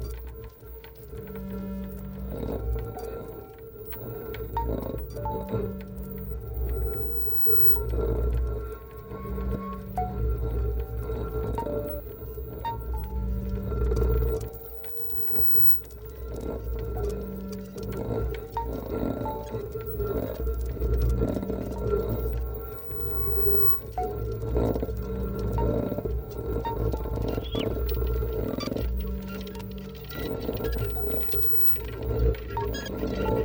Thank y o